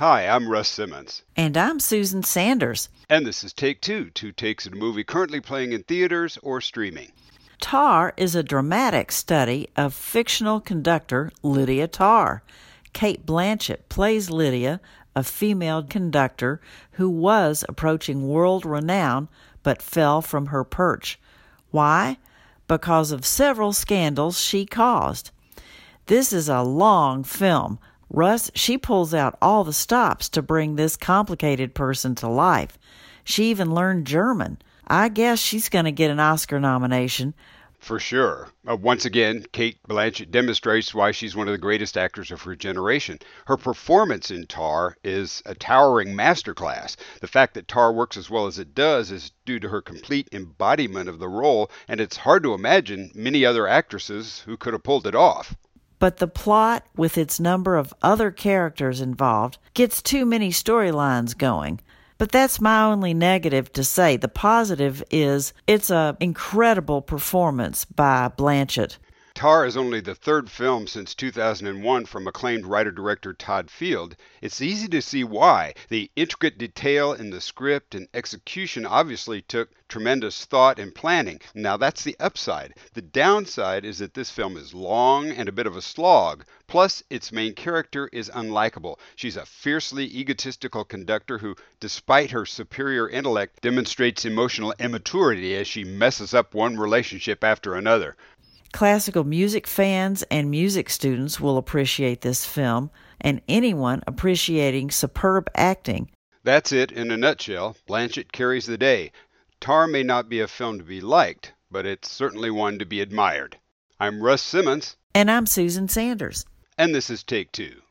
Hi, I'm Russ Simmons. And I'm Susan Sanders. And this is Take Two, two takes at a movie currently playing in theaters or streaming. Tar is a dramatic study of fictional conductor Lydia Tar. Cate Blanchett plays Lydia, a female conductor who was approaching world renown but fell from her perch. Why? Because of several scandals she caused. This is a long film Russ, she pulls out all the stops to bring this complicated person to life. She even learned German. I guess she's going to get an Oscar nomination. For sure. Uh, once again, Cate Blanchett demonstrates why she's one of the greatest actors of her generation. Her performance in Tar is a towering masterclass. The fact that Tar works as well as it does is due to her complete embodiment of the role, and it's hard to imagine many other actresses who could have pulled it off but the plot, with its number of other characters involved, gets too many storylines going. But that's my only negative to say. The positive is it's an incredible performance by Blanchett. Tar is only the third film since 2001 from acclaimed writer director Todd Field. It's easy to see why. The intricate detail in the script and execution obviously took tremendous thought and planning. Now that's the upside. The downside is that this film is long and a bit of a slog. Plus, its main character is unlikable. She's a fiercely egotistical conductor who, despite her superior intellect, demonstrates emotional immaturity as she messes up one relationship after another. Classical music fans and music students will appreciate this film, and anyone appreciating superb acting. That's it in a nutshell. Blanchett carries the day. Tar may not be a film to be liked, but it's certainly one to be admired. I'm Russ Simmons. And I'm Susan Sanders. And this is Take Two.